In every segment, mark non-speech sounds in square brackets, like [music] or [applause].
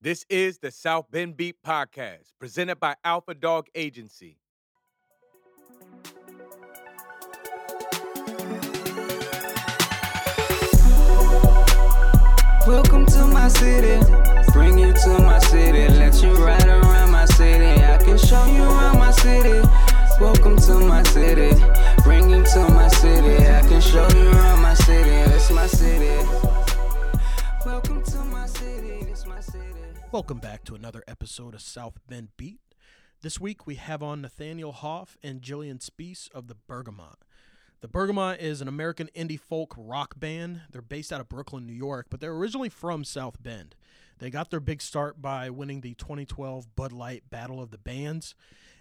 This is the South Bend Beat Podcast, presented by Alpha Dog Agency. Welcome to my city. Bring you to my city. Let you ride around my city. I can show you around my city. Welcome to my city. Bring you to my city. I can show you around my city. It's my city. Welcome back to another episode of South Bend Beat. This week we have on Nathaniel Hoff and Jillian Spees of the Bergamot. The Bergamot is an American indie folk rock band. They're based out of Brooklyn, New York, but they're originally from South Bend. They got their big start by winning the 2012 Bud Light Battle of the Bands,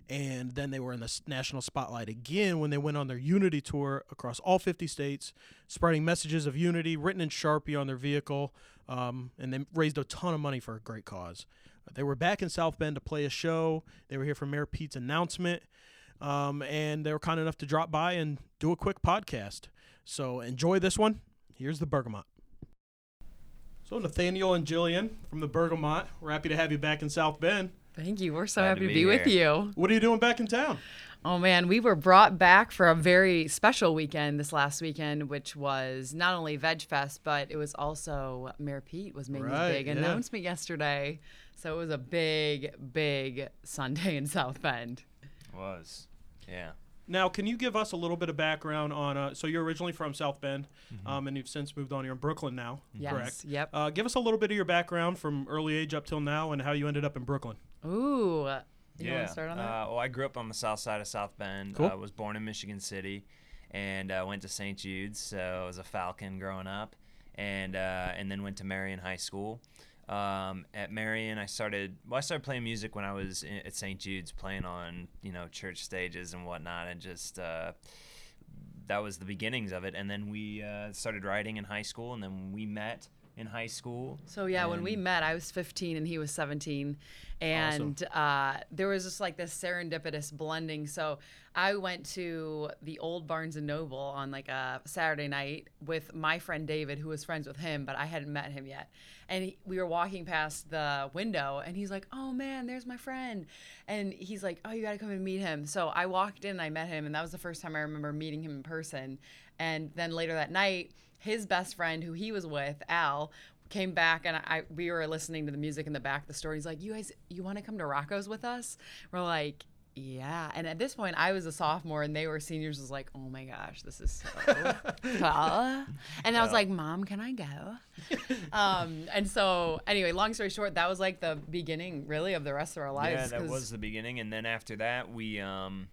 and then they were in the national spotlight again when they went on their Unity tour across all 50 states, spreading messages of unity written in Sharpie on their vehicle, um, and they raised a ton of money for a great cause. They were back in South Bend to play a show. They were here for Mayor Pete's announcement, um, and they were kind enough to drop by and do a quick podcast. So enjoy this one. Here's the Bergamot. So Nathaniel and Jillian from the Bergamot, we're happy to have you back in South Bend. Thank you. We're so Glad happy to to be be with you. What are you doing back in town? Oh man, we were brought back for a very special weekend this last weekend, which was not only Veg Fest, but it was also Mayor Pete was making Right, his big yeah. announcement yesterday. So it was a big, big Sunday in South Bend. It Was. Yeah. Now, can you give us a little bit of background on? Uh, so you're originally from South Bend, um, and you've since moved on. You're in Brooklyn now, Yes, correct? yep. Uh, give us a little bit of your background from early age up till now, and how you ended up in Brooklyn. Ooh. You yeah. want to start on that? Uh, well, I grew up on the south side of South Bend. Cool. I was born in Michigan City and uh, went to St. Jude's. So I was a Falcon growing up and uh, and then went to Marian High School. Um, at Marian, I started. Well, I started playing music when I was in, at St. Jude's, playing on you know church stages and whatnot, and just uh, that was the beginnings of it. And then we uh, started writing in high school, and then we met in high school. So yeah, when we met, I was 15 and he was 17, and uh, there was just like this serendipitous blending. So I went to the old Barnes and Noble on like a Saturday night with my friend David, who was friends with him, but I hadn't met him yet. And he, we were walking past the window, and he's like, "Oh man, there's my friend," and he's like, "Oh, you got to come and meet him." So I walked in, and I met him, and that was the first time I remember meeting him in person. And then later that night, his best friend, who he was with, Al, came back and I we were listening to the music in the back of the store. He's like, "You guys, you want to come to Rocco's with us?" We're like. Yeah, and at this point, I was a sophomore and they were seniors. Was like, oh my gosh, this is so [laughs] cool. And I was like, Mom, can I go? um, and so, anyway, long story short, that was like the beginning, really, of the rest of our lives. Yeah, that was the beginning, and then after that, we um,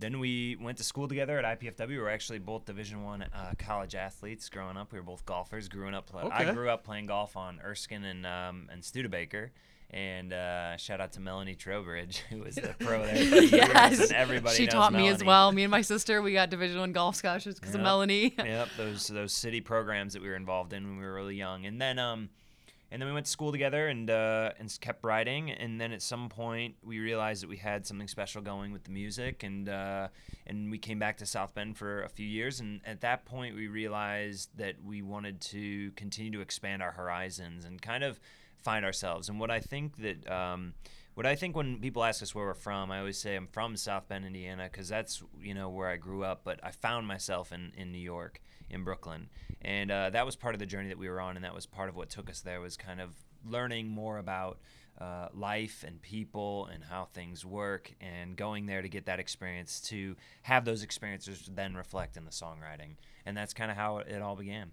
then we went to school together at IPFW. We were actually both Division One uh, college athletes growing up. We were both golfers. Growing up, I Okay. grew up playing golf on Erskine and um, and Studebaker. And uh, shout out to Melanie Trowbridge, [laughs] who was the pro there. [laughs] Yes, everybody she knows taught me as well. Me and my sister, we got Division One golf scholarships because of Melanie. yep, those those city programs that we were involved in when we were really young, and then um, and then we went to school together and uh, and kept writing, and then at some point we realized that we had something special going with the music, and uh, and we came back to South Bend for a few years, and at that point we realized that we wanted to continue to expand our horizons and kind of find ourselves, and what I think that um, what I think when people ask us where we're from, I always say I'm from South Bend, Indiana, because that's you know where I grew up. But I found myself in, in New York, in Brooklyn, and uh, that was part of the journey that we were on, and that was part of what took us there was kind of learning more about uh, life and people and how things work, and going there to get that experience to have those experiences then reflect in the songwriting, and that's kind of how it, it all began.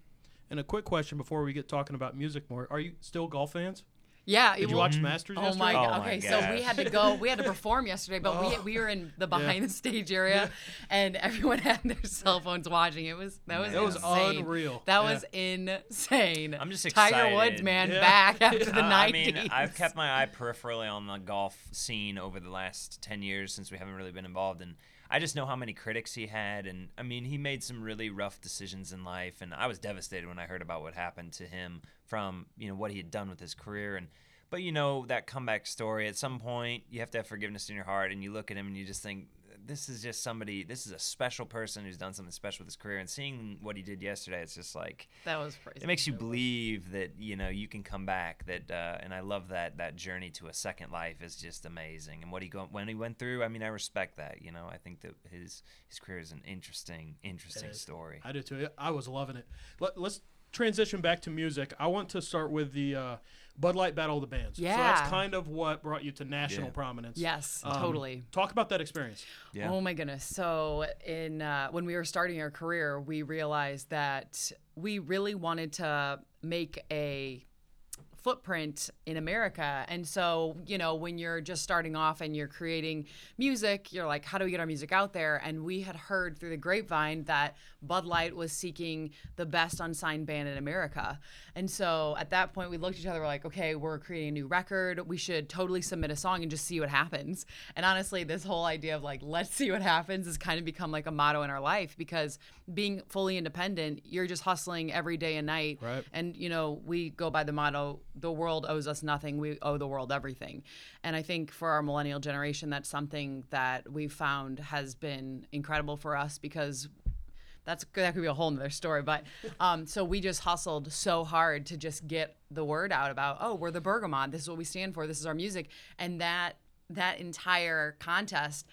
And a quick question before we get talking about music more: Are you still golf fans? Yeah, Did you will- watch the Masters Oh yesterday? my Oh god. my Okay, so we had to go. We had to perform yesterday, but Oh. we we were in the behind the stage area, and everyone [laughs] had their cell phones watching. It was that was That was unreal. That Yeah. was insane. I'm just excited. Tiger Woods, man, Yeah. back [laughs] after the Uh, I mean, I've kept my eye peripherally on the golf scene over the last 10 years since we haven't really been involved. And I just know how many critics he had. And I mean, he made some really rough decisions in life. And I was devastated when I heard about what happened to him from, you know, what he had done with his career. And, but you know, that comeback story, at some point, you have to have forgiveness in your heart. And you look at him and you just think, this is just somebody. This is a special person who's done something special with his career. And seeing what he did yesterday, it's just like That was crazy. it makes you believe that you know you can come back. That uh, and I love that that journey to a second life is just amazing. And what he go when he went through, I mean, I respect that. You know, I think that his his career is an interesting interesting story. I do too. I was loving it. Let, let's transition back to music. I want to start with the uh, Bud Light Battle of the Bands. So Yeah. that's kind of what brought you to national Yeah. prominence. yes, Um, totally. Talk about that experience. Yeah. Oh my goodness. So in uh, when we were starting our career, we realized that we really wanted to make a footprint in America. And so, you know, when you're just starting off and you're creating music, you're like, how do we get our music out there? And we had heard through the grapevine that Bud Light was seeking the best unsigned band in America. And so at that point, we looked at each other, we're like, okay, we're creating a new record. We should totally submit a song and just see what happens. And honestly, this whole idea of like, let's see what happens has kind of become like a motto in our life because being fully independent, you're just hustling every day and night. Right. And, you know, we go by the motto, the world owes us nothing. We owe the world everything. And I think for our millennial generation, that's something that we've found has been incredible for us because that's that could be a whole nother story. But [laughs] um, so we just hustled so hard to just get the word out about, oh, we're the Bergamot. This is what we stand for. This is our music. And that that entire contest,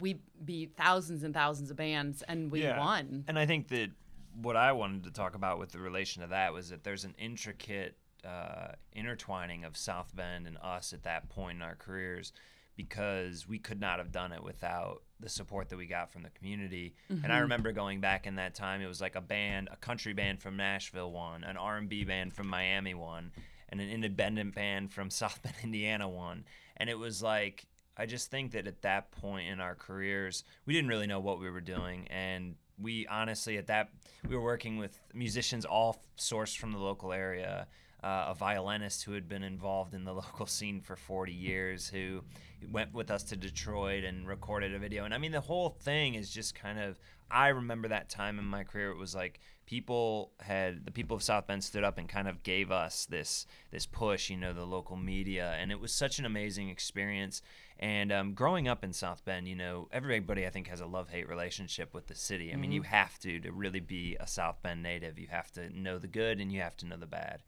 we beat thousands and thousands of bands, and we won. And I think that what I wanted to talk about with the relation to that was that there's an intricate uh, intertwining of South Bend and us at that point in our careers because we could not have done it without the support that we got from the community. And I remember going back in that time, it was like a band, a country band from Nashville won, an R&B band from Miami won, and an independent band from [laughs] South Bend, Indiana won. And it was like I just think that at that point in our careers, we didn't really know what we were doing, and we honestly at that we were working with musicians all sourced from the local area. Uh, a violinist who had been involved in the [laughs] local scene for 40 years, who went with us to Detroit and recorded a video. And I mean, the whole thing is just kind of. I remember that time in my career. It was like people had the people of South Bend stood up and kind of gave us this this push. You know, the local media, and it was such an amazing experience. And um, growing up in South Bend, you know, everybody I think has a love hate relationship with the city. I mean, you have to to really be a South Bend native. You have to know the good and you have to know the bad.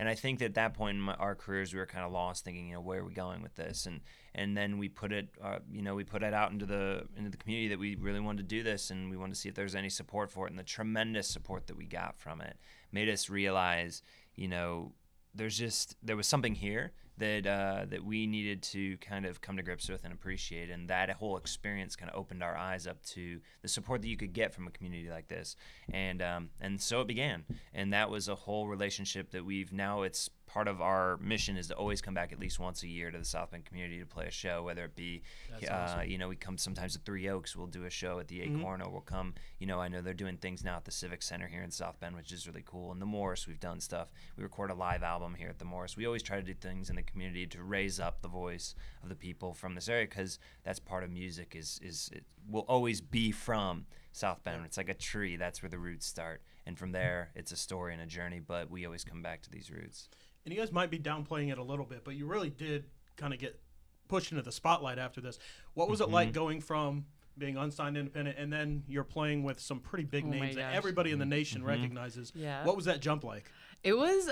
And I think that at that point in my, our careers, we were kind of lost, thinking, you know, where are we going with this? And and then we put it, uh, you know, we put it out into the into the community that we really wanted to do this, and we wanted to see if there was any support for it. And the tremendous support that we got from it made us realize, you know, there's just there was something here that uh, that we needed to kind of come to grips with and appreciate, and that whole experience kind of opened our eyes up to the support that you could get from a community like this, and um, and so it began, and that was a whole relationship that we've now it's part of our mission is to always come back at least once a year to the South Bend community to play a show, whether it be, uh, awesome. you know, we come sometimes to Three Oaks, we'll do a show at the Mm-hmm. Acorn, or we'll come, you know, I know they're doing things now at the Civic Center here in South Bend, which is really cool. And the Morris, we've done stuff. We record a live album here at the Morris. We always try to do things in the community to raise up the voice of the people from this area because that's part of music is is it will always be from South Bend. It's like a tree. That's where the roots start, and from there, it's a story and a journey. But we always come back to these roots. And you guys might be downplaying it a little bit, but you really did kind of get pushed into the spotlight after this. What was Mm-hmm. it like going from being unsigned independent and then you're playing with some pretty big Oh names that gosh. everybody in the nation recognizes? Yeah. What was that jump like? It was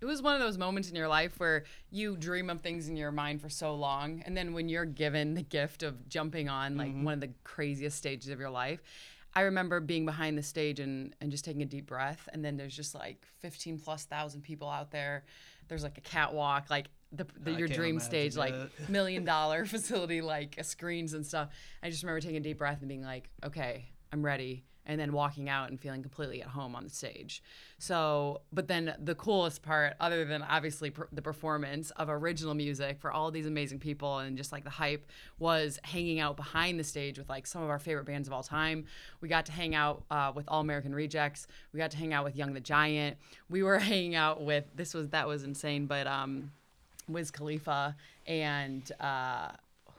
it was one of those moments in your life where you dream of things in your mind for so long and then when you're given the gift of jumping on like one of the craziest stages of your life i remember being behind the stage and, and just taking a deep breath and then there's just like 15 plus thousand people out there. There's like a catwalk like the, the your dream stage like [laughs] million dollar facility like uh, screens and stuff. I just remember taking a deep breath and being like okay i'm ready and then walking out and feeling completely at home on the stage. So but then the coolest part other than obviously per- the performance of original music for all these amazing people and just like the hype was hanging out behind the stage with like some of our favorite bands of all time. We got to hang out uh, with all american rejects. We got to hang out with young the giant. We were [laughs] hanging out with this was that was insane but um Wiz Khalifa and uh,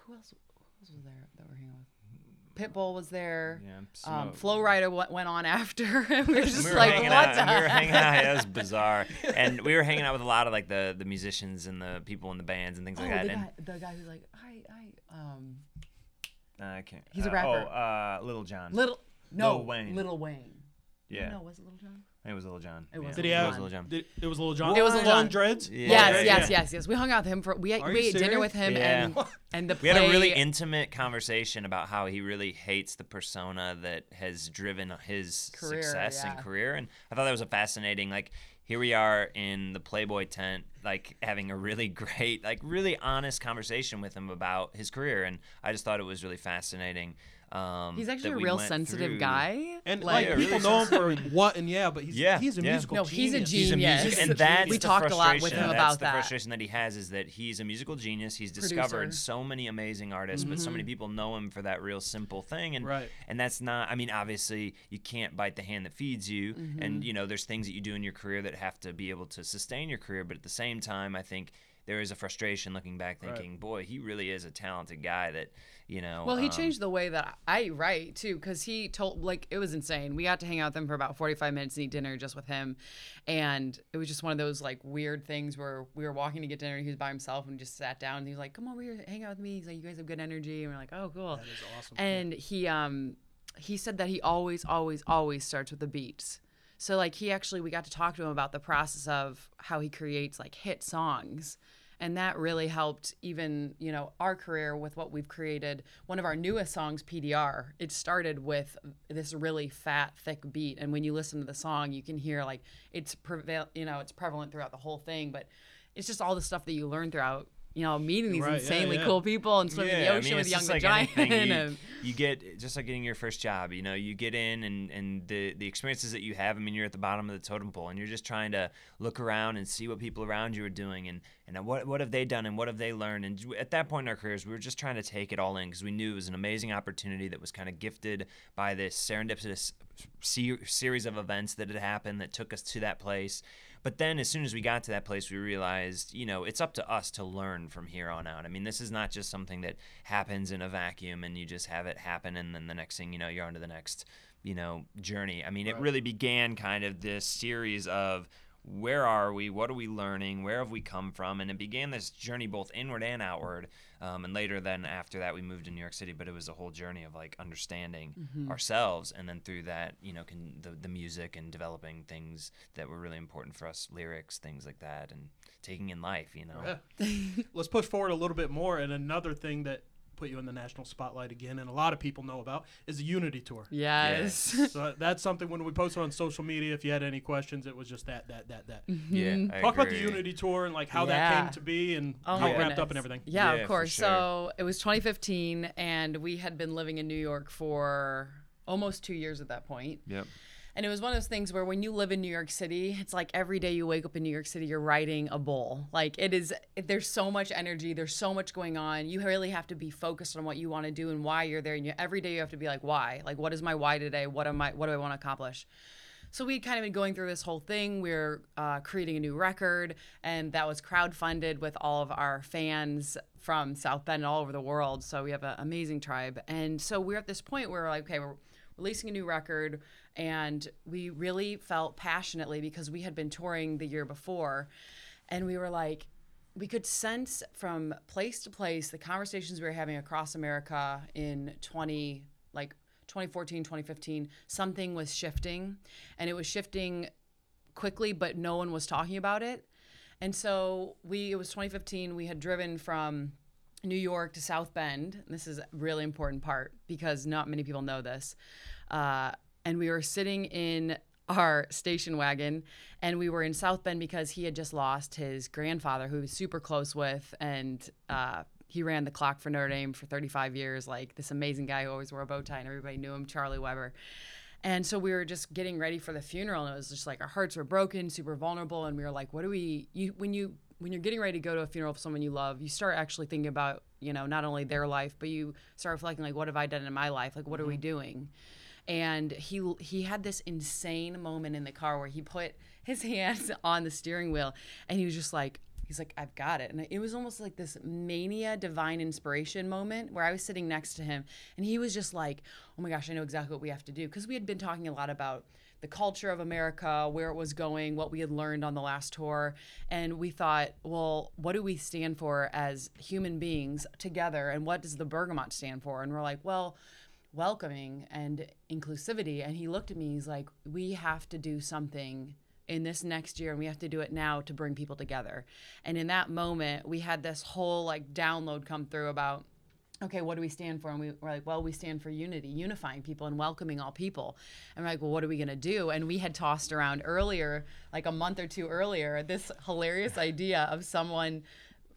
who else? Who else was there that we're hanging with? Pitbull was there. Yeah, Um, Flo Rida w- went on after. [laughs] and we were just we were like, what out. We were hanging out. It was [laughs] bizarre. and we were hanging out with a lot of like the the musicians and the people in the bands and things Oh, like that. the and guy, the guy who's like, I, I, um, I can't. He's a uh, rapper. Oh, uh, Little John. Little no, Lil Wayne. Little Wayne. yeah. No, was it Little John? It was Little John. Uh, it was yeah. Did he Little have? It was Little John. Did, it was Little John. It was Lil long Jon. dreads. Yeah. Yes, yes, yes, yes. We hung out with him for we Are we you ate dinner with him Yeah. and and the We had a really intimate conversation about how he really hates the persona that has driven his Career, success yeah. and career, and I thought that was a fascinating. Like here we are in the Playboy tent, like having a really [laughs] great, like really honest conversation with him about his career, and I just thought it was really fascinating. Um, He's actually a real went sensitive through- guy. And like, Yeah, people know him for [laughs] what and yeah, but he's Yeah, he's a yeah. musical No, he's a genius. He's a Genius. and that's We talked a lot with frustration. him That's about the that. frustration that he has is that he's a musical genius. He's Producer. discovered so many amazing artists, but so Mm-hmm. many people know him for that real simple thing. And Right. and that's not. I mean, obviously, you can't bite the hand that feeds you. Mm-hmm. And you know, there's things that you do in your career that have to be able to sustain your career. But at the same time, I think. There is a frustration looking back, Right. thinking, "Boy, he really is a talented guy." That you know. Well, he um, changed the way that I write too, because he told like it was insane. We got to hang out with him for about forty five minutes and eat dinner just with him, and it was just one of those like weird things where we were walking to get dinner. And he was by himself and just sat down. and He was like, "Come over here, hang out with me." He's like, "You guys have good energy," and we're like, "Oh, cool." That is awesome. And he um he said that he always, always, always starts with the beats. So like he actually we got to talk to him about the process of how he creates like hit songs. And that really helped even, you know, our career with what we've created. One of our newest songs, PDR, it started with this really fat, thick beat. And when you listen to the song, you can hear like it's prevail, you know, it's prevalent throughout the whole thing. But it's just all the stuff that you learn throughout, you know, meeting these Right, insanely yeah. cool people and swimming in the I ocean mean, with Young the like Giant. you, you get just like getting your first job. You know, you get in and and the the experiences that you have. I mean, you're at the bottom of the totem pole, and you're just trying to look around and see what people around you are doing, and and what what have they done, and what have they learned. And at that point in our careers, we were just trying to take it all in because we knew it was an amazing opportunity that was kind of gifted by this serendipitous series of events that had happened that took us to that place. But then, as soon as we got to that place, we realized, you know, it's up to us to learn from here on out. I mean, this is not just something that happens in a vacuum and you just have it happen, and then the next thing you know, you're on to the next, you know, journey. I mean, it really began kind of this series of where are we? What are we learning? Where have we come from? And it began this journey both inward and outward. Um, and later, then after that, we moved to New York City. But it was a whole journey of like understanding ourselves, and then through that, you know, can, the the music and developing things that were really important for us, lyrics, things like that, and taking in life. You know, Yeah. [laughs] Let's push forward a little bit more. And another thing that put you in the national spotlight again, and a lot of people know about, is the Unity Tour. yes. so uh, that's something when we posted on social media. If you had any questions, it was just that, that, that, that. Mm-hmm. yeah. I Talk about the. Unity Tour and like how that came to be and Oh how it wrapped up and everything. Yeah, Yeah, of course. sure. So it was 2015, and we had been living in New York for almost two years at that point. Yep. And it was one of those things where when you live in New York City, it's like every day you wake up in New York City, you're riding a bull. Like it is, there's so much energy, there's so much going on. You really have to be focused on what you want to do and why you're there. And you, every day you have to be like, why? Like, what is my why today? What am I? What do I want to accomplish? So we'd kind of been going through this whole thing. We are uh, creating a new record, and that was crowdfunded with all of our fans from South Bend all over the world. So we have an amazing tribe. And so we're at this point where we're like, okay, we're releasing a new record, and we really felt passionately because we had been touring the year before, and we were like, we could sense from place to place the conversations we were having across America in 20 like 2014 2015 something was shifting. And it was shifting quickly but no one was talking about it. And so we it was 2015 we had driven from New York to South Bend. This is a really important part because not many people know this. Uh, and we were sitting in our station wagon and we were in South Bend because he had just lost his grandfather who he was super close with and uh, he ran the clock for Notre Dame for 35 years like this amazing guy who always wore a bow tie and everybody knew him Charlie Weber and so we were just getting ready for the funeral and it was just like our hearts were broken super vulnerable and we were like what do we you when you when you're getting ready to go to a funeral of someone you love you start actually thinking about you know not only their life but you start reflecting like what have i done in my life? Like what are we mm-hmm. doing? And he he had this insane moment in the car where he put his [laughs] hands on the steering wheel and he was just like he's like i've got it. And it was almost like this mania divine inspiration moment where i was sitting next to him and he was just like oh my gosh i know exactly what we have to do. Because we had been talking a lot about the culture of America, where it was going, what we had learned on the last tour. And we thought, well, what do we stand for as human beings together? And what does the Bergamot stand for? And we're like, well, welcoming and inclusivity. And he looked at me, he's like, we have to do something in this next year and we have to do it now to bring people together. And in that moment, we had this whole like download come through about okay, what do we stand for? And we were like, well, we stand for unity, unifying people and welcoming all people. And we're like, well, what are we going to do? And we had tossed around earlier, like a month or two earlier, this hilarious [laughs] idea of someone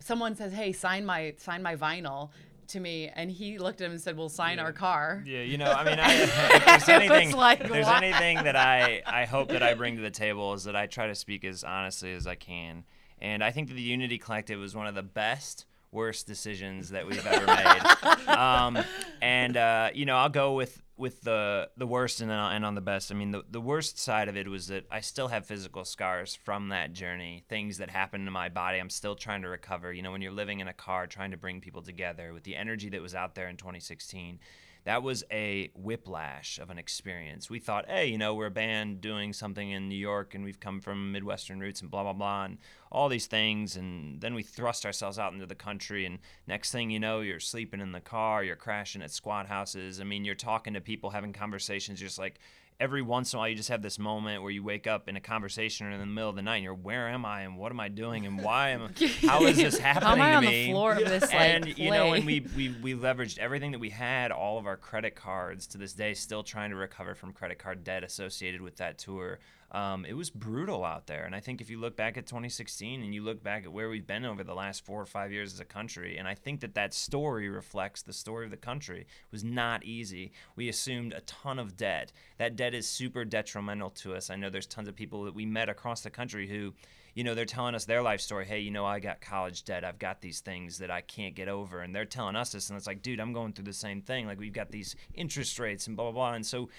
someone says, "Hey, sign my sign my vinyl." To me, and he looked at him and said, "We'll sign our car." Yeah, you know, I mean, I, [laughs] [laughs] if there's anything, like, if there's anything that I I hope that I bring to the table is that I try to speak as honestly as I can, and I think that the Unity Collective was one of the best, worst decisions that we've ever made. [laughs] um, and uh, you know, I'll go with with the the worst and then I'll end on the best. I mean, the the worst side of it was that I still have physical scars from that journey, things that happened to my body. I'm still trying to recover. You know, when you're living in a car trying to bring people together with the energy that was out there in 2016 that was a whiplash of an experience. We thought, hey, you know, we're a band doing something in New York and we've come from Midwestern roots and blah, blah, blah, and all these things. And then we thrust ourselves out into the country. And next thing you know, you're sleeping in the car, you're crashing at squat houses. I mean, you're talking to people, having conversations, just like, every once in a while you just have this moment where you wake up in a conversation or in the middle of the night and you're where am I and what am I doing and why am [laughs] I how is this happening How am I to on me? the floor of this like and you know, play? and we, we we leveraged everything that we had, all of our credit cards to this day, still trying to recover from credit card debt associated with that tour. Um, it was brutal out there, and I think if you look back at 2016 and you look back at where we've been over the last four or five years as a country, and I think that that story reflects the story of the country. It was not easy. We assumed a ton of debt. That debt is super detrimental to us. I know there's tons of people that we met across the country who you know, they're telling us their life story. Hey, you know, I got college debt. I've got these things that I can't get over. And they're telling us this. And it's like, dude, I'm going through the same thing. Like, we've got these interest rates and blah, blah, blah. And so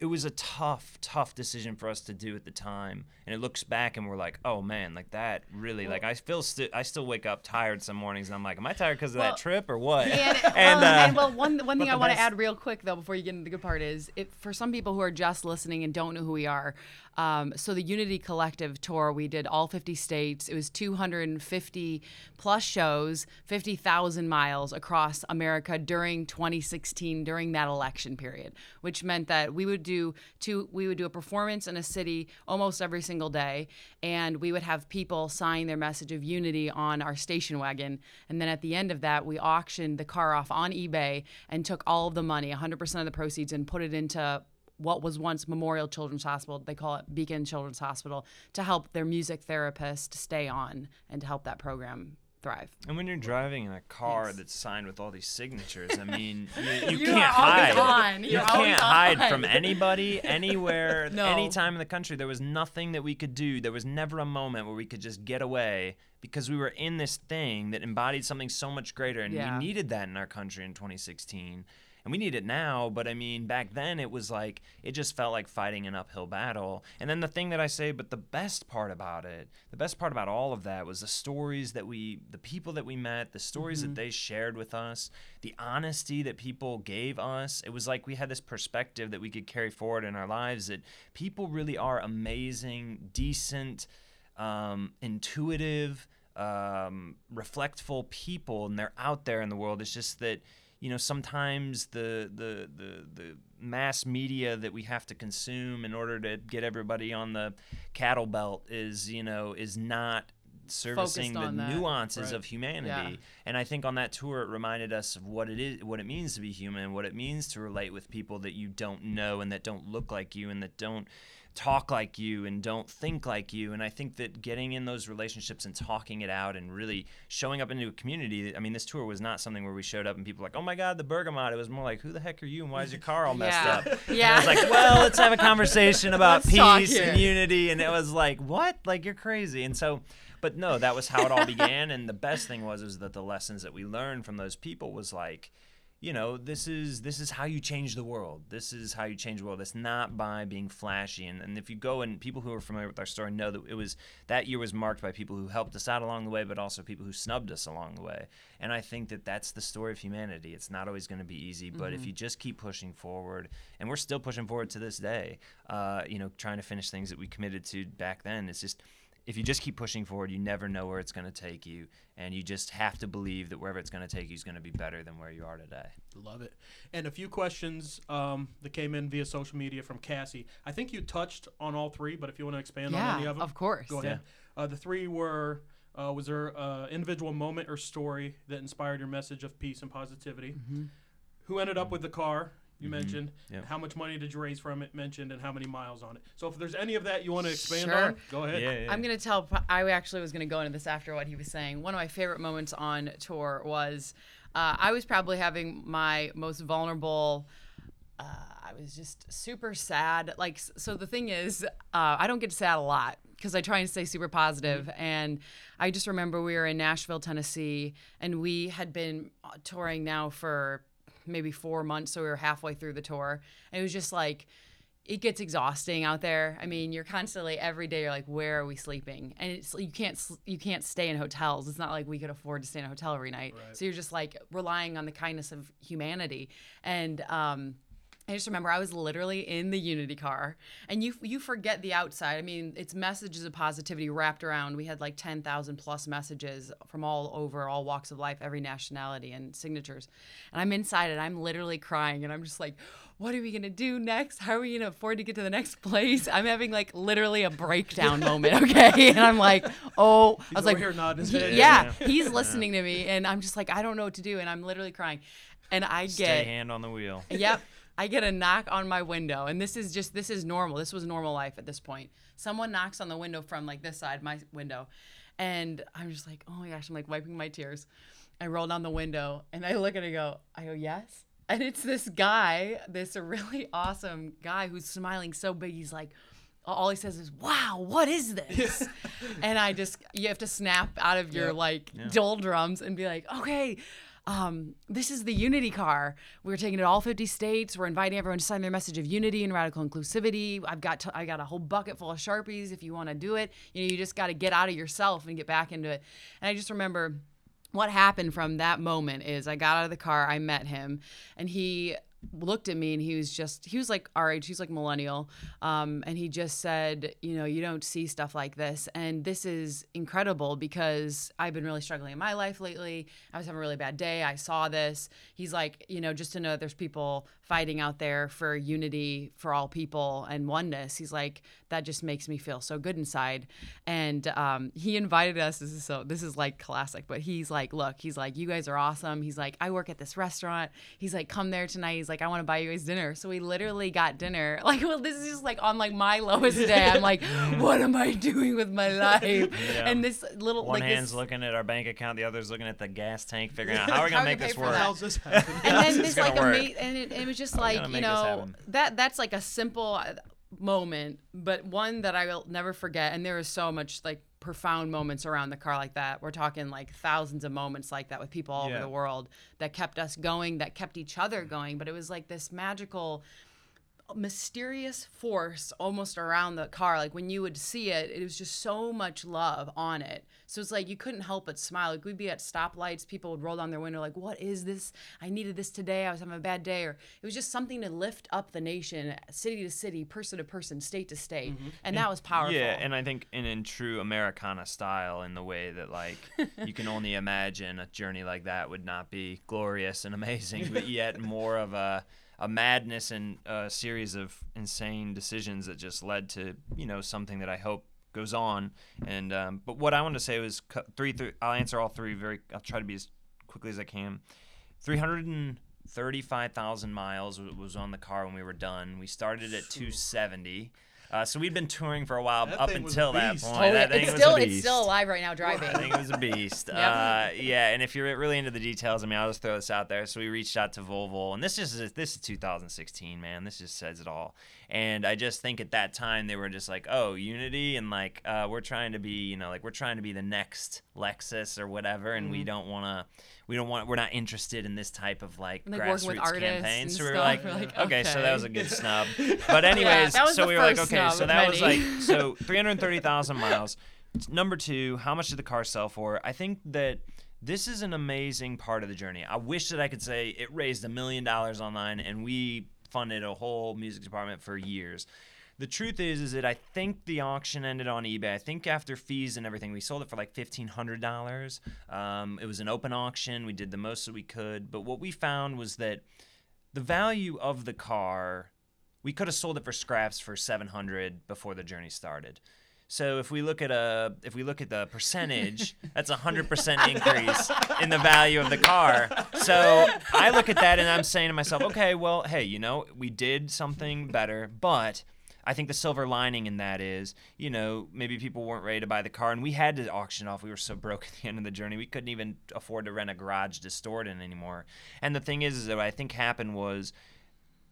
it was a tough, tough decision for us to do at the time. And it looks back and we're like, oh man, like that really, like, I feel, I still wake up tired some mornings and I'm like, am I tired because of Well, that trip or what? [laughs] And, And, well, uh, and well, one one thing I want to add real quick though, before you get into the good part, is it, for some people who are just listening and don't know who we are. Um, so the Unity Collective tour, we did all 50 states. It was 250 plus shows, 50,000 miles across America during 2016, during that election period, which meant that we would do two, we would do a performance in a city almost every single day, and we would have people sign their message of unity on our station wagon, and then at the end of that, we auctioned the car off on eBay and took all of the money, 100% of the proceeds, and put it into what was once Memorial Children's Hospital. They call it Beacon Children's Hospital to help their music therapist stay on and to help that program thrive. And when you're driving in a car that's signed with all these signatures, I mean, [laughs] you, you can't hide. You can't hide on. from anybody, [laughs] anywhere, No. anytime in the country. There was nothing that we could do. There was never a moment where we could just get away because we were in this thing that embodied something so much greater, and Yeah. we needed that in our country in 2016. And we need it now, but I mean, back then it was like, it just felt like fighting an uphill battle. And then the thing that I say, but the best part about it, the best part about all of that was the stories that we, the people that we met, the stories that they shared with us, the honesty that people gave us. It was like we had this perspective that we could carry forward in our lives that people really are amazing, decent, um, intuitive, um, reflectful people, and they're out there in the world. It's just that you know sometimes the the the the mass media that we have to consume in order to get everybody on the cattle belt is you know is not servicing the that. nuances Right. of humanity Yeah. and i think on that tour it reminded us of what it is what it means to be human what it means to relate with people that you don't know and that don't look like you and that don't talk like you and don't think like you. And i think that getting in those relationships and talking it out and really showing up into a community i mean this tour was not something where we showed up and people were like oh my god the bergamot. It was more like who the heck are you and why is your car all messed Yeah. up? And Yeah. i was like well let's have a conversation [laughs] about peace and unity. And it was like what? Like you're crazy. And so but no that was how it all began. And the best thing was is that the lessons that we learned from those people was like you know, this is this is how you change the world. This is how you change the world. It's not by being flashy. And, and if you go and people who are familiar with our story know that it was that year was marked by people who helped us out along the way, but also people who snubbed us along the way. And I think that that's the story of humanity. It's not always going to be easy, but Mm-hmm. if you just keep pushing forward, and we're still pushing forward to this day, uh, you know, trying to finish things that we committed to back then. It's just if you just keep pushing forward, you never know where it's going to take you, and you just have to believe that wherever it's going to take you is going to be better than where you are today. Love it. And a few questions um, that came in via social media from Cassie. I think you touched on all three, but if you want to expand on any of them, of course. Go ahead. Uh, the three were. Uh, was there an individual moment or story that inspired your message of peace and positivity? Mm-hmm. Who ended up with the car? You mentioned. Yep. How much money did you raise from it? Mentioned, and how many miles on it. So if there's any of that you want to expand Sure. on, go ahead. I'm gonna tell. I actually was gonna go into this after what he was saying. One of my favorite moments on tour was uh, I was probably having my most vulnerable. Uh, I was just super sad. Like, so the thing is, uh, I don't get sad a lot because I try and stay super positive. And I just remember we were in Nashville, Tennessee, and we had been uh, touring now for maybe four months. So we were halfway through the tour. And it was just like, it gets exhausting out there. I mean, you're constantly every day. You're like, where are we sleeping? And it's you can't you can't stay in hotels. It's not like we could afford to stay in a hotel every night. So you're just like relying on the kindness of humanity. And um, I just remember I was literally in the Unity car, and you you forget the outside. I mean, it's messages of positivity wrapped around. We had like ten thousand plus messages from all over, all walks of life, every nationality, and signatures. And I'm inside it. I'm literally crying, and I'm just like, "What are we gonna do next? How are we gonna afford to get to the next place?" I'm having like literally a breakdown moment. Okay, [laughs] and I'm like, "Oh," I was like, here nodding his "He- head. yeah, he's listening to me, and I'm just like, I don't know what to do, and I'm literally crying. And I Stay get hand on the wheel. yep. I get a knock on my window, and this is just this is normal. This was normal life at this point. Someone knocks on the window from like this side, my window, and I'm just like, oh my gosh, I'm like wiping my tears. I roll down the window and I look at it and I go, I go, yes. And it's this guy, this really [laughs] awesome guy who's smiling so big. He's like, all he says is, wow, what is this? [laughs] and I just, you have to snap out of your like doldrums and be like, okay, um, this is the Unity car. We're taking it all 50 states. We're inviting everyone to sign their message of unity and radical inclusivity. I've got to, I got a whole bucket full of sharpies if you want to do it. You know, you just got to get out of yourself and get back into it. And I just remember what happened from that moment is I got out of the car, I met him, and he looked at me and he was just he was like our age. He's like millennial. Um, and he just said you know you don't see stuff like this. And this is incredible because i've been really struggling in my life lately. I was having a really bad day. I saw this. He's like you know just to know there's people fighting out there for unity for all people and oneness. He's like that just makes me feel so good inside. And um, he invited us this is so this is like classic but he's like look he's like you guys are awesome. He's like i work at this restaurant. He's like come there tonight. He's like i want to buy you guys dinner so we literally got dinner [laughs] like well this is just like on like my lowest day i'm like [laughs] what am i doing with my life and this little One like hand's this looking at our bank account, the other's looking at the gas tank, figuring out how are we gonna make pay this for work. that? How's this happen? and then [laughs] This is this gonna like work. ama- and it, it was just we like you know that that's like a simple uh, moment but one that i will never forget and there is so much like profound moments around the car like that we're talking like thousands of moments like that with people all Yeah. over the world that kept us going that kept each other going but it was like this magical mysterious force almost around the car. Like when you would see it it was just so much love on it. So it's like you couldn't help but smile. Like we'd be at stoplights people would roll down their window like what is this? I needed this today. I was having a bad day. Or it was just something to lift up the nation city to city person to person state to state. Mm-hmm. And that was powerful. Yeah, and I think in, in true Americana style, in the way that like you can only imagine a journey like that would not be glorious and amazing, but yet more of a a madness and a series of insane decisions that just led to you know something that I hope goes on. And um, but what I wanted to say was three, three. I'll answer all three very. I'll try to be as quickly as I can. Three hundred and thirty-five thousand miles was on the car when we were done. We started at two seventy. Uh, so we'd been touring for a while That up thing was a until that point. Oh, that yeah, thing it's was still a it's still alive right now driving. I think it was a beast. [laughs] Yep. uh, yeah, and if you're really into the details, I mean, I'll just throw this out there. So we reached out to Volvo, and this is this is 2016, man. This just says it all. And I just think at that time they were just like, oh, Unity, and like uh, we're trying to be, you know, like we're trying to be the next Lexus or whatever, and Mm-hmm. we don't want to. We don't want. We're not interested in this type of like like, grassroots campaign. So we were like, like, okay, so that was a good snub. [laughs] But anyways, was so we were like, okay, so that was like [laughs] so 330,000 miles. Number two, how much did the car sell for? I think that this is an amazing part of the journey. I wish that I could say it raised a million dollars online and we funded a whole music department for years. The truth is, is that I think the auction ended on eBay. I think after fees and everything, we sold it for like fifteen hundred dollars. Um, it was an open auction. We did the most that we could, but what we found was that the value of the car we could have sold it for scraps for 700 before the journey started so if we look at a if we look at the percentage [laughs] that's a 100% increase in the value of the car so i look at that and i'm saying to myself okay well hey you know we did something better but I think the silver lining in that is, you know, maybe people weren't ready to buy the car, and we had to auction off. We were so [laughs] broke at the end of the journey, we couldn't even afford to rent a garage to store it in anymore. And the thing is, is that what I think happened was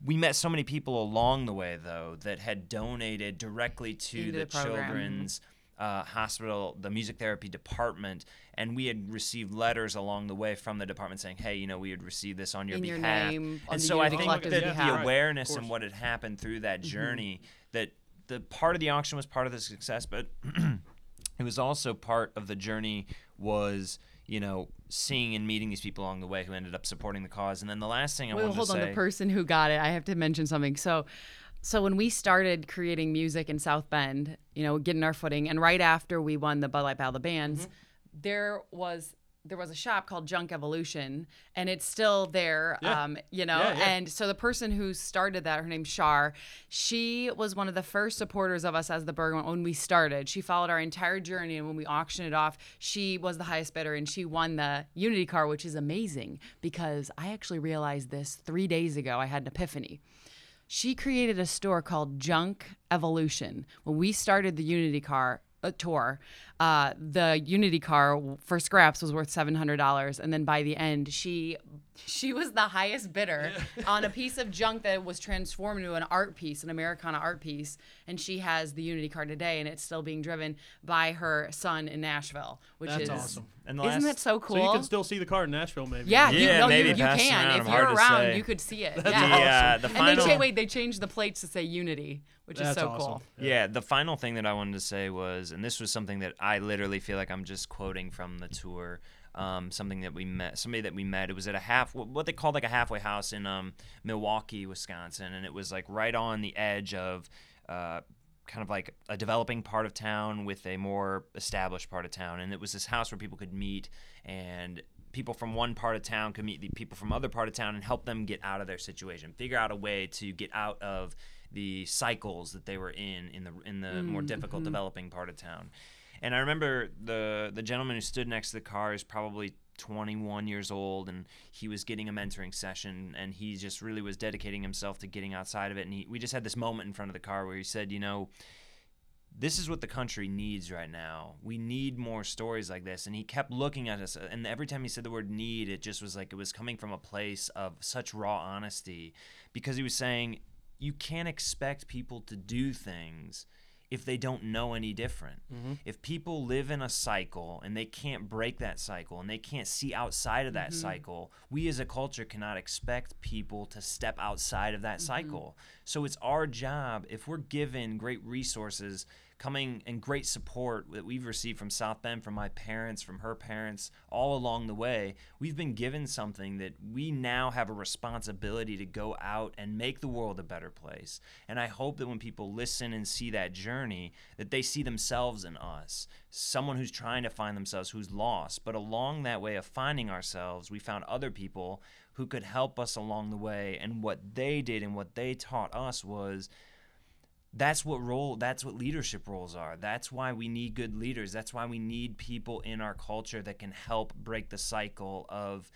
we met so many people along the way though that had donated directly to Into the, the children's uh, hospital the music therapy department and we had received letters along the way from the department saying hey you know we had received this on your In your behalf name, on and the so i think that behalf. the awareness of and what had happened through that Mm-hmm. journey that the part of the auction was part of the success but [clears throat] it was also part of the journey was you know seeing and meeting these people along the way who ended up supporting the cause and then the last thing i Well, hold to on. The person who got it, I have to mention something. So, so when we started creating music in South Bend, you know, getting our footing, and right after we won the Bud Light Battle of the Bands, Mm-hmm. there was there was a shop called Junk Evolution, and it's still there. Yeah. Um, you know, Yeah, yeah. and so the person who started that, her name's Shar, she was one of the first supporters of us as the Bergamot when we started. She followed our entire journey, and when we auctioned it off, she was the highest bidder, and she won the Unity car, which is amazing because I actually realized this three days ago. I had an epiphany. She created a store called Junk Evolution. When we started the Unity car tour, uh, the Unity car for scraps was worth seven hundred dollars, and then by the end, she she was the highest bidder on a piece of junk that was transformed into an art piece, an Americana art piece, and she has the Unity car today, and it's still being driven by her son in Nashville, which That's is awesome. and the Isn't last- that so cool? So you can still see the car in Nashville, maybe. yeah, you, Yeah, no, maybe you, you can. around, If hard you're around, you could see it. [laughs] the, yeah. uh, the and final they cha- wait, they changed the plates to say Unity, which That's is so awesome. cool. Yeah, the final thing that I wanted to say was, and this was something that I literally feel like I'm just quoting from the tour. Um, something that we met, somebody that we met. It was at a half, what they called like a halfway house in um, Milwaukee, Wisconsin, and it was like right on the edge of uh, kind of like a developing part of town with a more established part of town. And it was this house where people could meet and people from one part of town could meet the people from other part of town and help them get out of their situation, figure out a way to get out of the cycles that they were in in the in the more difficult developing part of town. And I remember the the gentleman who stood next to the car is probably 21 years old and he was getting a mentoring session and he just really was dedicating himself to getting outside of it and he, we just had this moment in front of the car where he said, you know, this is what the country needs right now. We need more stories like this. And he kept looking at us. And every time he said the word need, it just was like it was coming from a place of such raw honesty because he was saying, you can't expect people to do things if they don't know any different. Mm-hmm. If people live in a cycle and they can't break that cycle and they can't see outside of that mm-hmm. cycle, we as a culture cannot expect people to step outside of that mm-hmm. cycle. So it's our job if we're given great resources coming and great support that we've received from South Bend, from my parents, from her parents, all along the way, we've been given something that we now have a responsibility to go out and make the world a better place. And I hope that when people listen and see that journey, that they see themselves in us. Someone who's trying to find themselves, who's lost. But along that way of finding ourselves, we found other people who could help us along the way. And what they did and what they taught us was that's what role that's what leadership roles are. That's why we need good leaders. That's why we need people in our culture that can help break the cycle of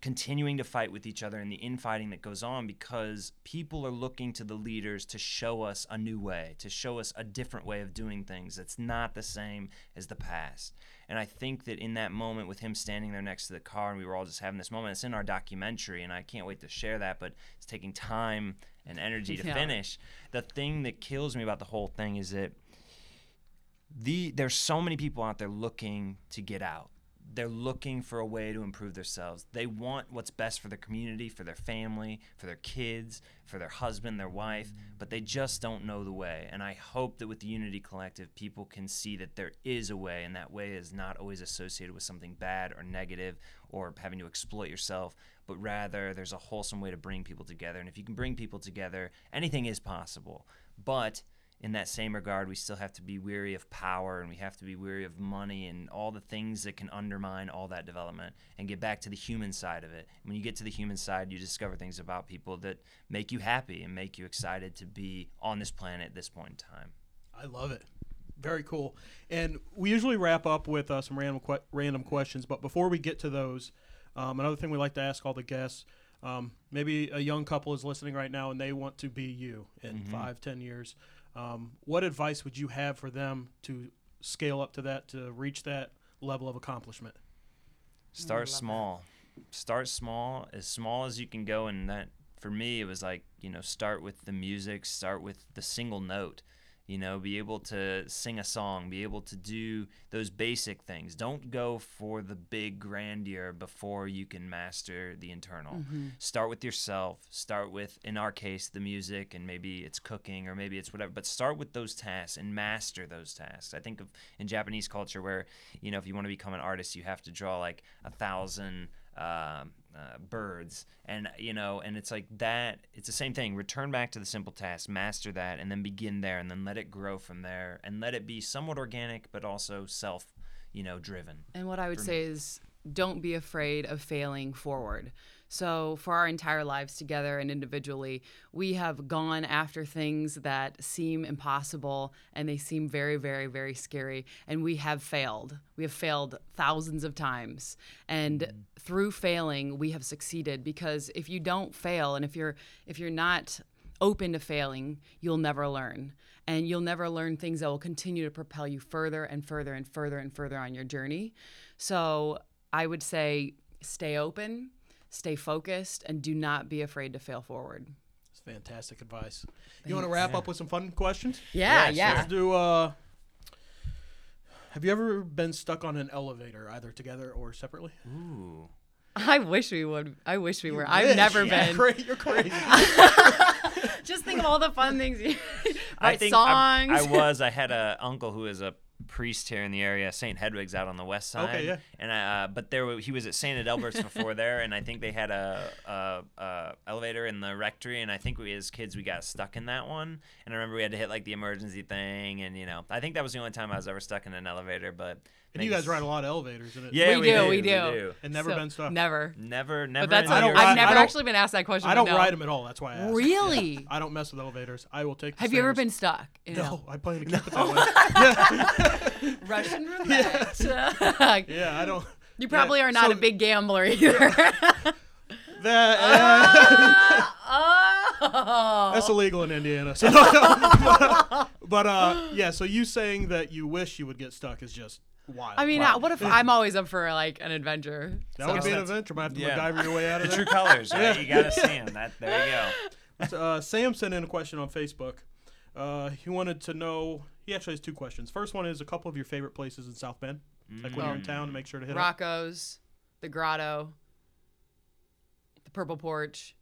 continuing to fight with each other and the infighting that goes on because people are looking to the leaders to show us a new way, to show us a different way of doing things that's not the same as the past. And I think that in that moment with him standing there next to the car and we were all just having this moment, it's in our documentary and I can't wait to share that, but it's taking time and energy to Yeah. finish. The thing that kills me about the whole thing is that the there's so many people out there looking to get out. They're looking for a way to improve themselves. They want what's best for their community, for their family, for their kids, for their husband, their wife, but they just don't know the way. And I hope that with the Unity Collective, people can see that there is a way, and that way is not always associated with something bad or negative or having to exploit yourself, but rather there's a wholesome way to bring people together. And if you can bring people together, anything is possible. But in that same regard, we still have to be weary of power and we have to be weary of money and all the things that can undermine all that development and get back to the human side of it. When you get to the human side, you discover things about people that make you happy and make you excited to be on this planet at this point in time. I love it. Very cool. And we usually wrap up with uh, some random que- random questions, but before we get to those, um, another thing we like to ask all the guests. Um, maybe a young couple is listening right now and they want to be you in five, ten years. Um, what advice would you have for them to scale up to that, to reach that level of accomplishment? Start small. Start small, as small as you can go. And that, for me, it was like, you know, start with the music, start with the single note. You know, be able to sing a song, be able to do those basic things. Don't go for the big grandeur before you can master the internal. Start with yourself. Start with, in our case, the music, and maybe it's cooking or maybe it's whatever. But start with those tasks and master those tasks. I think of in Japanese culture where, you know, if you want to become an artist, you have to draw like a thousand um, uh, birds. And you know and it's like that it's the same thing. Return back to the simple task master that and then begin there and then let it grow from there and let it be somewhat organic but also self you know driven And what I would say is don't be afraid of failing forward. So, for our entire lives together and individually, we have gone after things that seem impossible and they seem very, very, very scary. And we have failed. We have failed thousands of times. And mm-hmm. through failing, we have succeeded because if you don't fail and if you're if you're not open to failing, you'll never learn. And you'll never learn things that will continue to propel you further and further and further and further on your journey. So I would say stay open, stay focused, and do not be afraid to fail forward. It's fantastic advice. You want to wrap up with some fun questions? Yeah, Yeah, yeah. Let's do. Uh, have you ever been stuck on an elevator, either together or separately? ooh I wish we would. I wish we were. I've never Yeah, been. cra- You're crazy. [laughs] Just think of all the fun things. You I [laughs] write think I- songs. I, was. I had a uncle who was a priest here in the area, St. Hedwig's out on the west side. Okay, yeah. And I, uh, but there he was at St. Adalbert's before there, and I think they had a, a, a elevator in the rectory, and I think we as kids we got stuck in that one. And I remember we had to hit like the emergency thing, and you know I think that was the only time I was ever stuck in an elevator. But and you guys ride a lot of elevators, in it? Yeah, We we, do, do, we do. And never So, been stuck. Never. Never, never. But that's in I don't I've never actually been asked that question. I don't no. ride them at all. That's why I asked. Really? [laughs] I don't mess with elevators. I will take. The Have you ever been stuck? in an No, I plan to [laughs] keep it that way. [laughs] Russian roulette. Yeah, I don't. You probably are not so- a big gambler either. That, oh. that's illegal in Indiana. So, but, but uh, yeah. So you saying that you wish you would get stuck is just wild. I mean, Wow. what if [laughs] I'm always up for like an adventure? that so- would be an that's- adventure. Might have to yeah. MacGyver your way out of The of true there. colors, right? You gotta see them. That there you go. Uh, Sam sent in a question on Facebook. Uh, he wanted to know. He actually has two questions. First one is a couple of your favorite places in South Bend, like when you're in town, to make sure to hit up. Rocco's, the Grotto, the Purple Porch.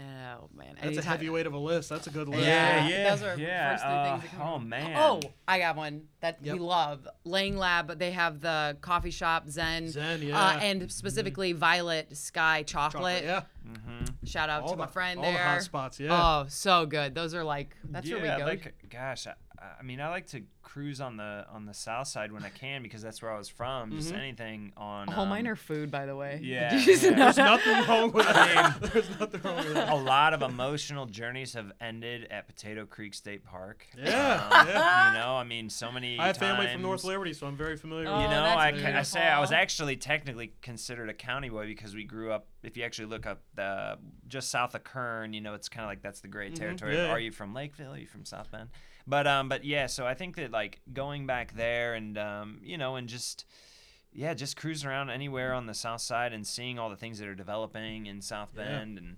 Oh man, That's a Anytime- heavyweight of a list. That's a good list. Yeah, yeah, [laughs] those are yeah. first three Uh, things that come oh, to mind. man. Oh, I got one that Yep. we love. Lang Lab. They have the coffee shop Zen. Zen, Uh, yeah. and specifically Violet Sky Chocolate. Chocolate, yeah. Shout out All to my friend all there. the hot spots, yeah. Oh, so good. Those are like that's yeah, where we go. like gosh, I, I mean, I like to cruise on the on the south side when I can because that's where I was from. Just anything on. All mine um, are food, by the way. Yeah, [laughs] Did you just yeah. There's nothing wrong with [laughs] I that. mean, There's nothing wrong with that. a lot of emotional journeys have ended at Potato Creek State Park. Yeah, Um, yeah. You know, I mean, so many. I have family from North Liberty, so I'm very familiar Oh, with You know, I, ca- I say I was actually technically considered a county boy because we grew up. If you actually look up the just south of Kern, you know, it's kind of like that's the great territory. Mm-hmm. Yeah, yeah. Are you from Lakeville? Are you from South Bend? But um, but yeah. So I think that like going back there and um, you know, and just yeah, just cruising around anywhere on the south side and seeing all the things that are developing in South Yeah. Bend and.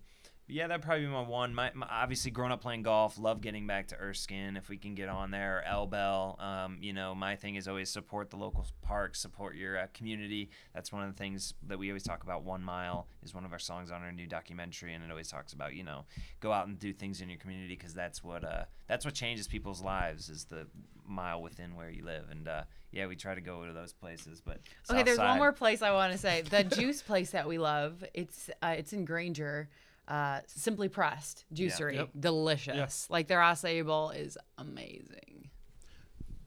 Yeah, that'd probably be my one. My, my obviously growing up playing golf, love getting back to Erskine if we can get on there. Or Elbel, um, you know, my thing is always support the local parks, support your uh, community. That's one of the things that we always talk about. One mile is one of our songs on our new documentary, and it always talks about you know go out and do things in your community because that's what uh, that's what changes people's lives is the mile within where you live. And uh, yeah, we try to go to those places. But Okay, south there's side- one more place I want to say. The [laughs] juice place that we love. It's uh, it's in Granger. Uh, Simply Pressed Juicery, Yep. delicious. Like their acai bowl is amazing.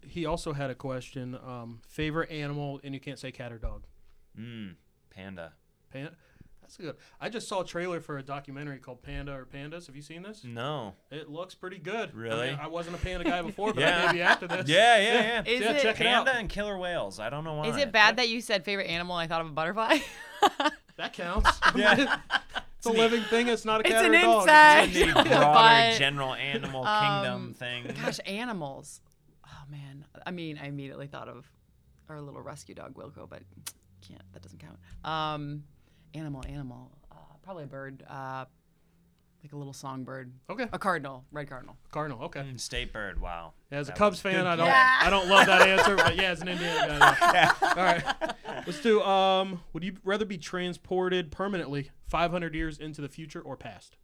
He also had a question. Um, favorite animal, and you can't say cat or dog. Mm, panda. Panda. That's good. I just saw a trailer for a documentary called Panda or Pandas. Have you seen this? No. It looks pretty good. I, Really? mean, I wasn't a panda guy [laughs] before, but Yeah. maybe after this. Yeah, yeah, yeah. Is yeah, it check it out. Panda and killer whales. I don't know why. is it bad that you said favorite animal? and I thought of a butterfly. [laughs] That counts. [laughs] Yeah. It's a living thing. It's not a It's cat an or a dog. insect. in the broader But, general animal um, kingdom thing. Gosh, animals. Oh man. I mean, I immediately thought of our little rescue dog Wilco, but can't. That doesn't count. Um, animal, animal. Uh, probably a bird. Uh, like a little songbird. Okay. A cardinal, red cardinal. Cardinal. Okay. Mm, State bird. Wow. As a That Cubs fan. I don't. Yeah. I don't love that answer, but yeah, as an Indiana guy. [laughs] yeah. All right. Let's do. Um, would you rather be transported permanently 500 years into the future or past?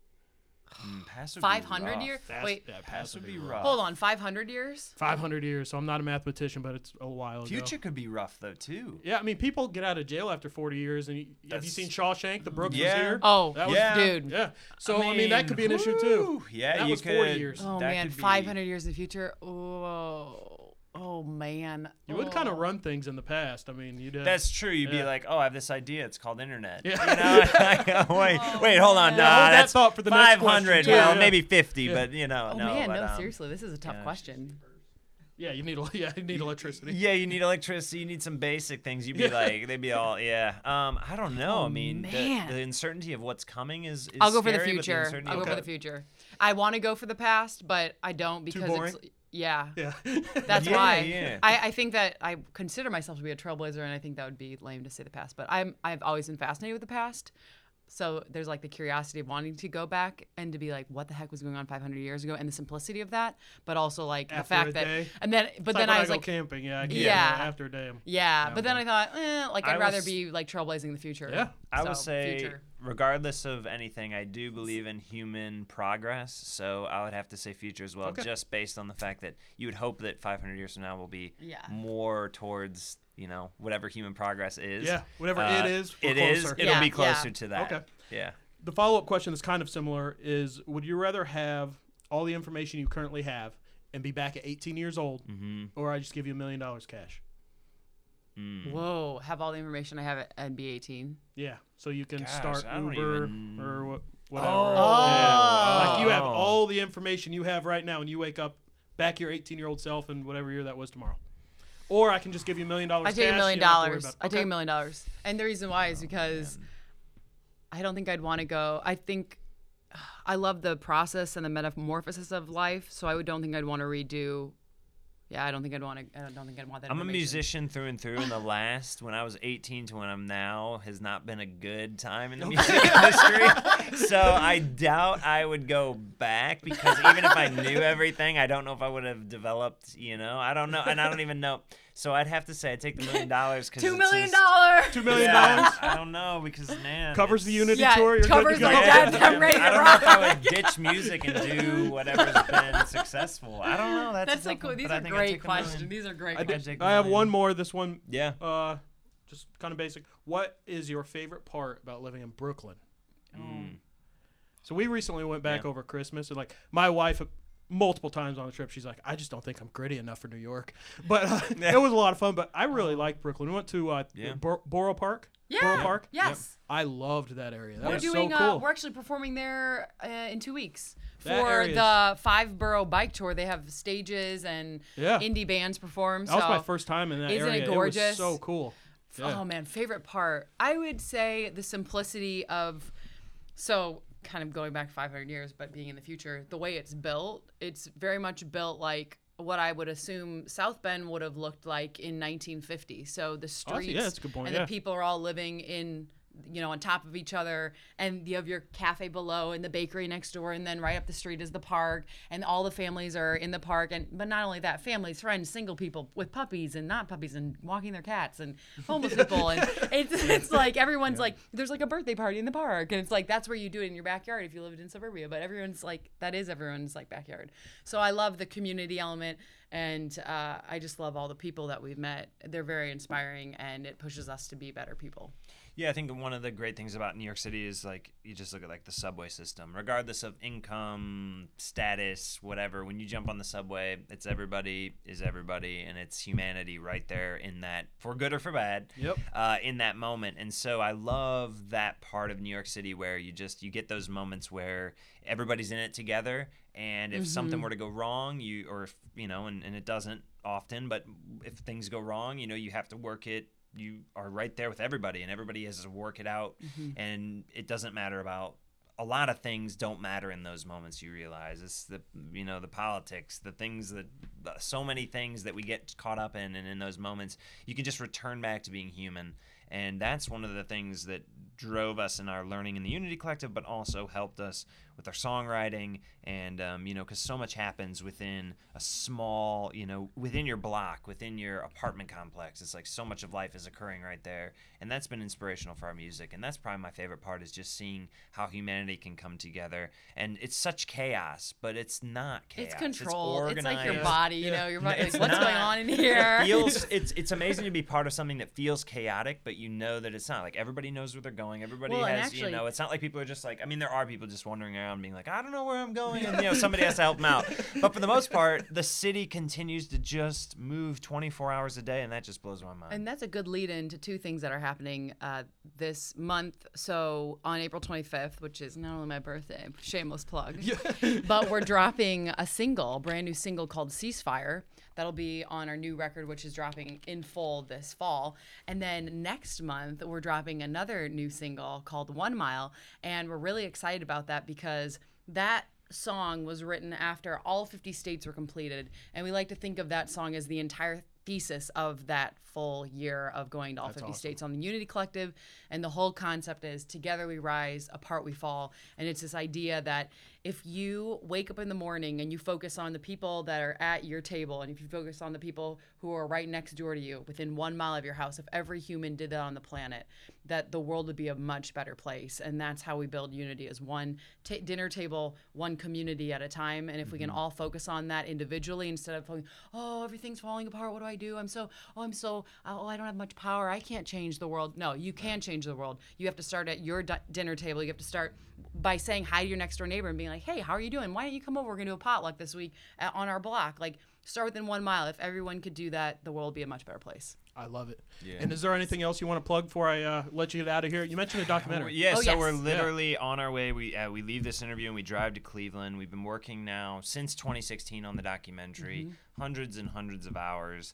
Mm, past would 500 years? Past- Wait, yeah, Past would be rough. rough. hold on. 500 years? 500 years. So I'm not a mathematician, but it's a while ago. Future could be rough though too. Yeah, I mean, people get out of jail after 40 years, and you, have you That's- seen Shawshank? The Brooks was Yeah. here. Oh, That was, Yeah. dude. Yeah. So I mean, that could be an issue too. whew, Yeah, That you was could. 40 years. Oh that man, could be- 500 years in the future. Oh, oh man. You would kind Oh. of run things in the past. I mean, you'd. Uh, That's true. You'd Yeah. be like, "Oh, I have this idea. It's called internet." Yeah. You know? [laughs] [laughs] wait, wait, hold on. man. No, Yeah, hold that that's thought for the next five question, hundred. too, Well, yeah. maybe fifty, Yeah. but you know, Oh no. man, but, no, um, seriously, this is a tough yeah. question. yeah, you need. a- [laughs] Yeah, you need electricity. Yeah, you need electricity. You need some basic things. You'd be Yeah. like, they'd be all, yeah. Um, I don't know. Oh, I mean, the, man. the uncertainty of what's coming is. is I'll go for the scary, but future. uncertainty I'll go of for the what- future. I want to go for the past, but I don't because boring? it's yeah. Yeah. [laughs] That's Yeah, why yeah. I, I think that I consider myself to be a trailblazer, and I think that would be lame to say the past. But I'm I've always been fascinated with the past, so there's like the curiosity of wanting to go back and to be like, what the heck was going on 500 years ago, and the simplicity of that, but also like After the fact a that day? and then but It's then like I was go like, camping. Yeah. I get it. Yeah. After a day. I'm- yeah, Yeah, but then I thought, eh, like I I'd rather was- be like trailblazing the future. Yeah. I would say, future. regardless of anything, I do believe in human progress. So I would have to say future as well, Okay. just based on the fact that you would hope that 500 years from now will be Yeah. more towards you know whatever human progress is. Yeah, whatever Uh, it is, we're it is. closer. It'll Yeah, be yeah. closer to that. Okay. Yeah. The follow up question that's kind of similar is Would you rather have all the information you currently have and be back at 18 years old, Mm-hmm. or I just give you a million dollars cash? Mm. Whoa, have all the information I have at NB 18. Yeah, so you can Gosh, start Uber even- or what, whatever. Oh. Yeah. Like you have Oh. all the information you have right now, and you wake up back your 18 year old self and whatever year that was tomorrow. Or I can just give you a million dollars. I take a million you don't have to worry dollars. I take a million dollars. And the reason why is oh, because I don't think I'd want to go. I think I love the process and the metamorphosis of life, so I would- don't think I'd want to redo. Yeah, I don't think I'd want to. I don't think I'd want that. I'm a musician through and through, and the last, when I was 18 to when I'm now, has not been a good time in the [laughs] music industry. So I doubt I would go back because even if I knew everything, I don't know if I would have developed, you know, I don't know. And I don't even know. So I'd have to say I'd take the million dollars because [laughs] Two million dollars. Two million Yeah, dollars I don't know because, man. covers the it's- Unity Yeah, tour. You're covers good to the go. debt. I'm ready to I don't know if I would ditch music and do whatever's [laughs] been successful. I don't know. That's, That's a like tough these but I are great take the million. questions. These are great I, questions. I have one more. This one, Yeah. uh, just kind of basic. What is your favorite part about living in Brooklyn? Mm. So we recently went back Yeah. over Christmas, and like my wife, multiple times on the trip. She's like, I just don't think I'm gritty enough for New York. [laughs] But uh, it was a lot of fun. But I really liked Brooklyn. We went to uh, Yeah. Bor- Borough Park. Yeah. Borough Park. Yes. I loved that area. That We're was doing. so cool. Uh, we're actually performing there uh, in two weeks for the five borough bike tour. They have stages and Yeah. indie bands perform. that was so my first time in that Isn't it area. gorgeous? was so cool. Yeah. Oh man, favorite part. I would say the simplicity of so kind of going back 500 years but being in the future, the way it's built, it's very much built like what I would assume South Bend would have looked like in 1950. So the Oh, streets that's- yeah, that's a good point, and yeah. the people are all living in you know on top of each other and you have your cafe below and the bakery next door and then right up the street is the park and all the families are in the park and but not only that families friends single people with puppies and not puppies and walking their cats and homeless people and [laughs] it's, it's like everyone's like there's like a birthday party in the park and it's like that's where you do it in your backyard if you lived in suburbia but everyone's like that is everyone's like backyard. So i love the community element and uh, i just love all the people that we've met. They're very inspiring and it pushes us to be better people Yeah, I think one of the great things about New York City is like you just look at like the subway system, regardless of income, status, whatever. When you jump on the subway, it's everybody is everybody, and it's humanity right there in that, for good or for bad. Yep. Uh, in that moment, and so I love that part of New York City where you just you get those moments where everybody's in it together, and if something were to go wrong, you or if you know, and, and it doesn't often, but if things go wrong, you know, you have to work it you are right there with everybody and everybody has to work it out. Mm-hmm. And it doesn't matter about a lot of things don't matter in those moments you realize. It's the you know the politics the things that so many things that we get caught up in and in those moments you can just return back to being human. And that's one of the things that drove us in our learning in the unity collective but also helped us with our songwriting and um, you know because so much happens within a small you know within your block within your apartment complex it's like so much of life is occurring right there and that's been inspirational for our music and that's probably my favorite part is just seeing how humanity can come together and it's such chaos but it's not chaos It's controlled. It's, like your body, you Yeah. know. Your body, It's like, what's going on in here? It feels [laughs] it's it's amazing to be part of something that feels chaotic, but you know that it's not. Like everybody knows where they're going. Everybody Well, has you know. It's not like people are just like. I mean, there are people just wandering around being like, I don't know where I'm going, and you know somebody has to help them out. But for the most part, the city continues to just move 24 hours a day, and that just blows my mind. And that's a good lead in to two things that are happening uh, this month. So on April 25th, which is not only my birthday, shameless plug, [laughs] but we're dropping a single, brand new single called Ceasefire. That'll be on our new record, which is dropping in full this fall. And then next month, we're dropping another new single called One Mile. And we're really excited about that because that song was written after all 50 states were completed. And we like to think of that song as the entire thesis of that full year of going to all 50 states on the Unity Collective. And the whole concept is together we rise, apart we fall. And it's this idea that if you wake up in the morning and you focus on the people that are at your table, and if you focus on the people who are right next door to you within one mile of your house, if every human did that on the planet, that the world would be a much better place. And that's how we build unity as one ta dinner table, one community at a time. And if we can mm-hmm. all focus on that individually instead of oh, everything's falling apart. What do I do? I'm so, oh, I'm so, oh, I don't have much power. I can't change the world. No, you can change the world. You have to start at your di- dinner table. You have to start by saying hi to your next door neighbor and being like, hey, how are you doing? Why don't you come over? We're going to do a potluck this week at, on our block. Like, start within one mile. If everyone could do that, the world would be a much better place. I love it. Yeah. And is there anything else you want to plug before I uh, let you get out of here? You mentioned a [laughs] documentary. Yeah, Oh, so yes. we're Yeah. literally on our way. We uh, we leave this interview and we drive to Cleveland. We've been working now since 2016 on the documentary, Mm-hmm. hundreds and hundreds of hours,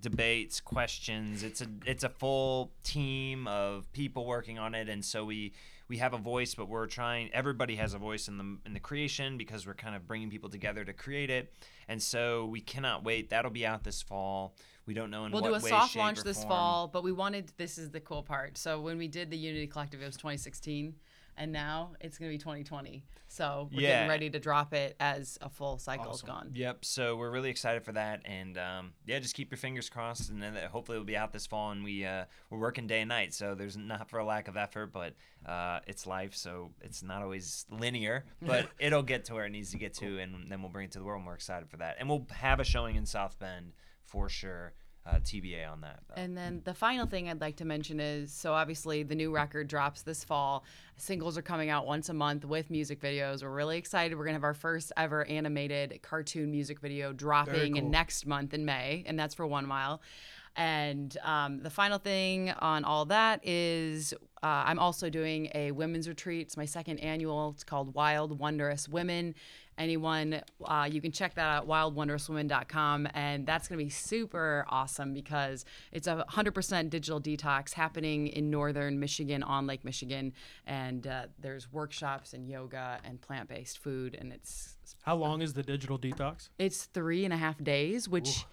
debates, questions. It's a it's a full team of people working on it, and so we we have a voice, but we're trying. Everybody has a voice in the in the creation because we're kind of bringing people together to create it, and so we cannot wait. That'll be out this fall. We don't know in We'll do a way, soft launch this form. fall, but we wanted this is the cool part. So when we did the Unity Collective, it was 2016, and now it's going to be 2020. So we're Yeah. getting ready to drop it as a full cycle is Awesome. gone. Yep. So we're really excited for that, and um, yeah, just keep your fingers crossed, and then hopefully it'll be out this fall. And we uh, we're working day and night, so there's not for a lack of effort, but uh, it's life, so it's not always linear, [laughs] but it'll get to where it needs to get to, and then we'll bring it to the world. And we're excited for that, and we'll have a showing in South Bend for sure. Uh, TBA on that. though. And then the final thing I'd like to mention is so obviously the new record drops this fall. Singles are coming out once a month with music videos. We're really excited. We're going to have our first ever animated cartoon music video dropping cool. next month in May, and that's for One Mile. And um, the final thing on all that is uh, I'm also doing a women's retreat. It's my second annual. It's called Wild Wondrous Women. Anyone, uh, you can check that out, wildwondrouswomen.com. And that's going to be super awesome because it's a 100% digital detox happening in northern Michigan on Lake Michigan. And uh, there's workshops and yoga and plant based food. And it's How long is the digital detox? it's three and a half days, which,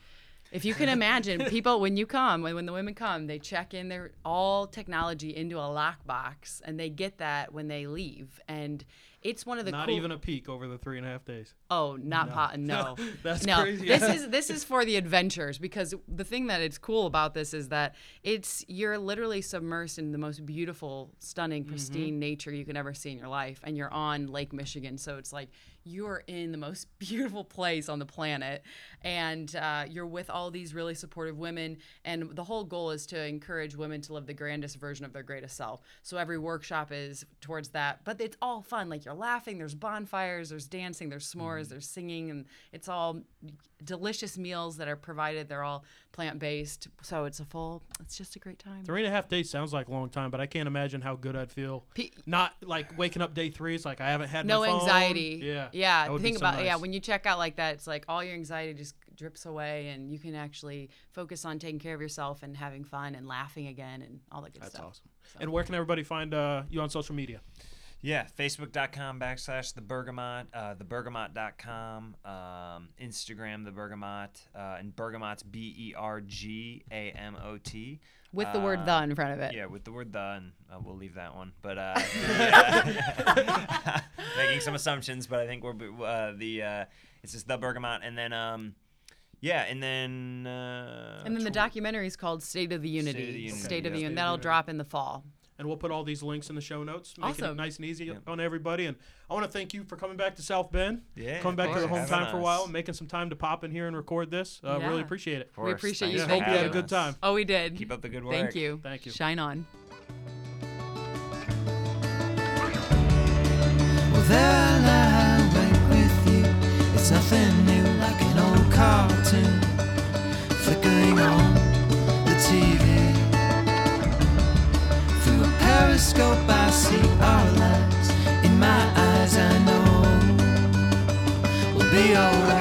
if you can imagine, people when you come, when, when the women come, they check in their all technology into a lockbox, and they get that when they leave, and it's one of the Not cool, even a peak over the three and a half days. Oh, not po- no. [laughs] That's no. crazy. This is this is for the adventures because the thing that it's cool about this is that it's you're literally submersed in the most beautiful, stunning, Mm-hmm. pristine nature you can ever see in your life, and you're on Lake Michigan, so it's like you're in the most [laughs] beautiful place on the planet, and uh, you're with all these really supportive women, and the whole goal is to encourage women to live the grandest version of their greatest self. So every workshop is towards that, but it's all fun. Like you're laughing, there's bonfires, there's dancing, there's s'mores, there's singing, and it's all delicious meals that are provided. They're all plant based, so it's a full. It's just a great time. Three and a half days sounds like a long time, but I can't imagine how good I'd feel. Pe- Not like waking up day three. It's like I haven't had no anxiety. Yeah, yeah. that would be Think so about yeah. When you check out like that, it's like all your anxiety just drips away, and you can actually focus on taking care of yourself and having fun and laughing again and all that good That's stuff. That's awesome. And where can everybody find uh, you on social media? Yeah, facebook.com backslash the Bergamot, uh, thebergamot.com, um, Instagram the Bergamot, uh, and Bergamot's B E R G A M O T. With the word "the" in front of it. Yeah, with the word the, and uh, we'll leave that one. But uh, yeah. [laughs] [laughs] making some assumptions, but I think we're uh, the uh, it's just the Bergamot, and then um, yeah, and then uh, And then the documentary is called State of the Unity. of the Unity, State of the. That'll drop in the fall. And we'll put all these links in the show notes, making it nice and easy on everybody. And I want to thank you for coming back to South Bend, Yeah, coming back of to the course. hometown for a while, and making some time to pop in here and record this. Uh, Yeah. Really appreciate it. We appreciate thanks you. for Hope you had a good time. Oh, we did. Keep up the good work. Thank you. Thank you. Shine on. Well, there I lie with you. It's nothing new, like an old cartoon. A periscope, I see our lives. In my eyes, I know we'll be alright.